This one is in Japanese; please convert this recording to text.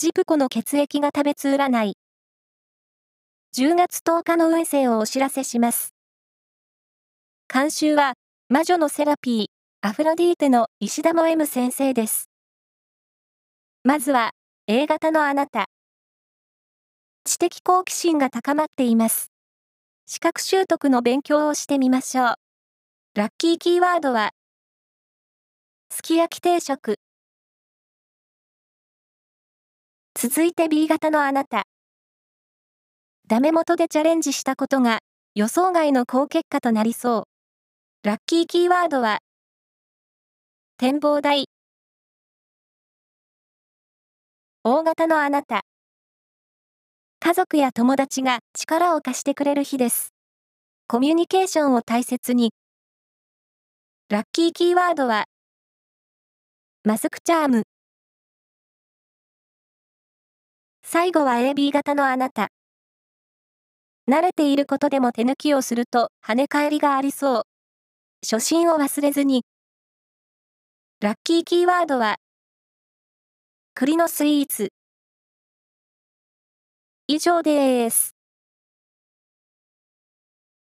ジプコの血液が食べつ占い。10月10日の運勢をお知らせします。監修は、魔女のセラピー、アフロディーテの石田も M 先生です。まずは、A 型のあなた。知的好奇心が高まっています。資格習得の勉強をしてみましょう。ラッキーキーワードは、すき焼き定食。続いて B 型のあなた。ダメ元でチャレンジしたことが予想外の好結果となりそう。ラッキーキーワードは、展望台。大型のあなた。家族や友達が力を貸してくれる日です。コミュニケーションを大切に。ラッキーキーワードは、マスクチャーム。最後は AB 型のあなた。慣れていることでも手抜きをすると跳ね返りがありそう。初心を忘れずに。ラッキーキーワードは、栗のスイーツ。以上です。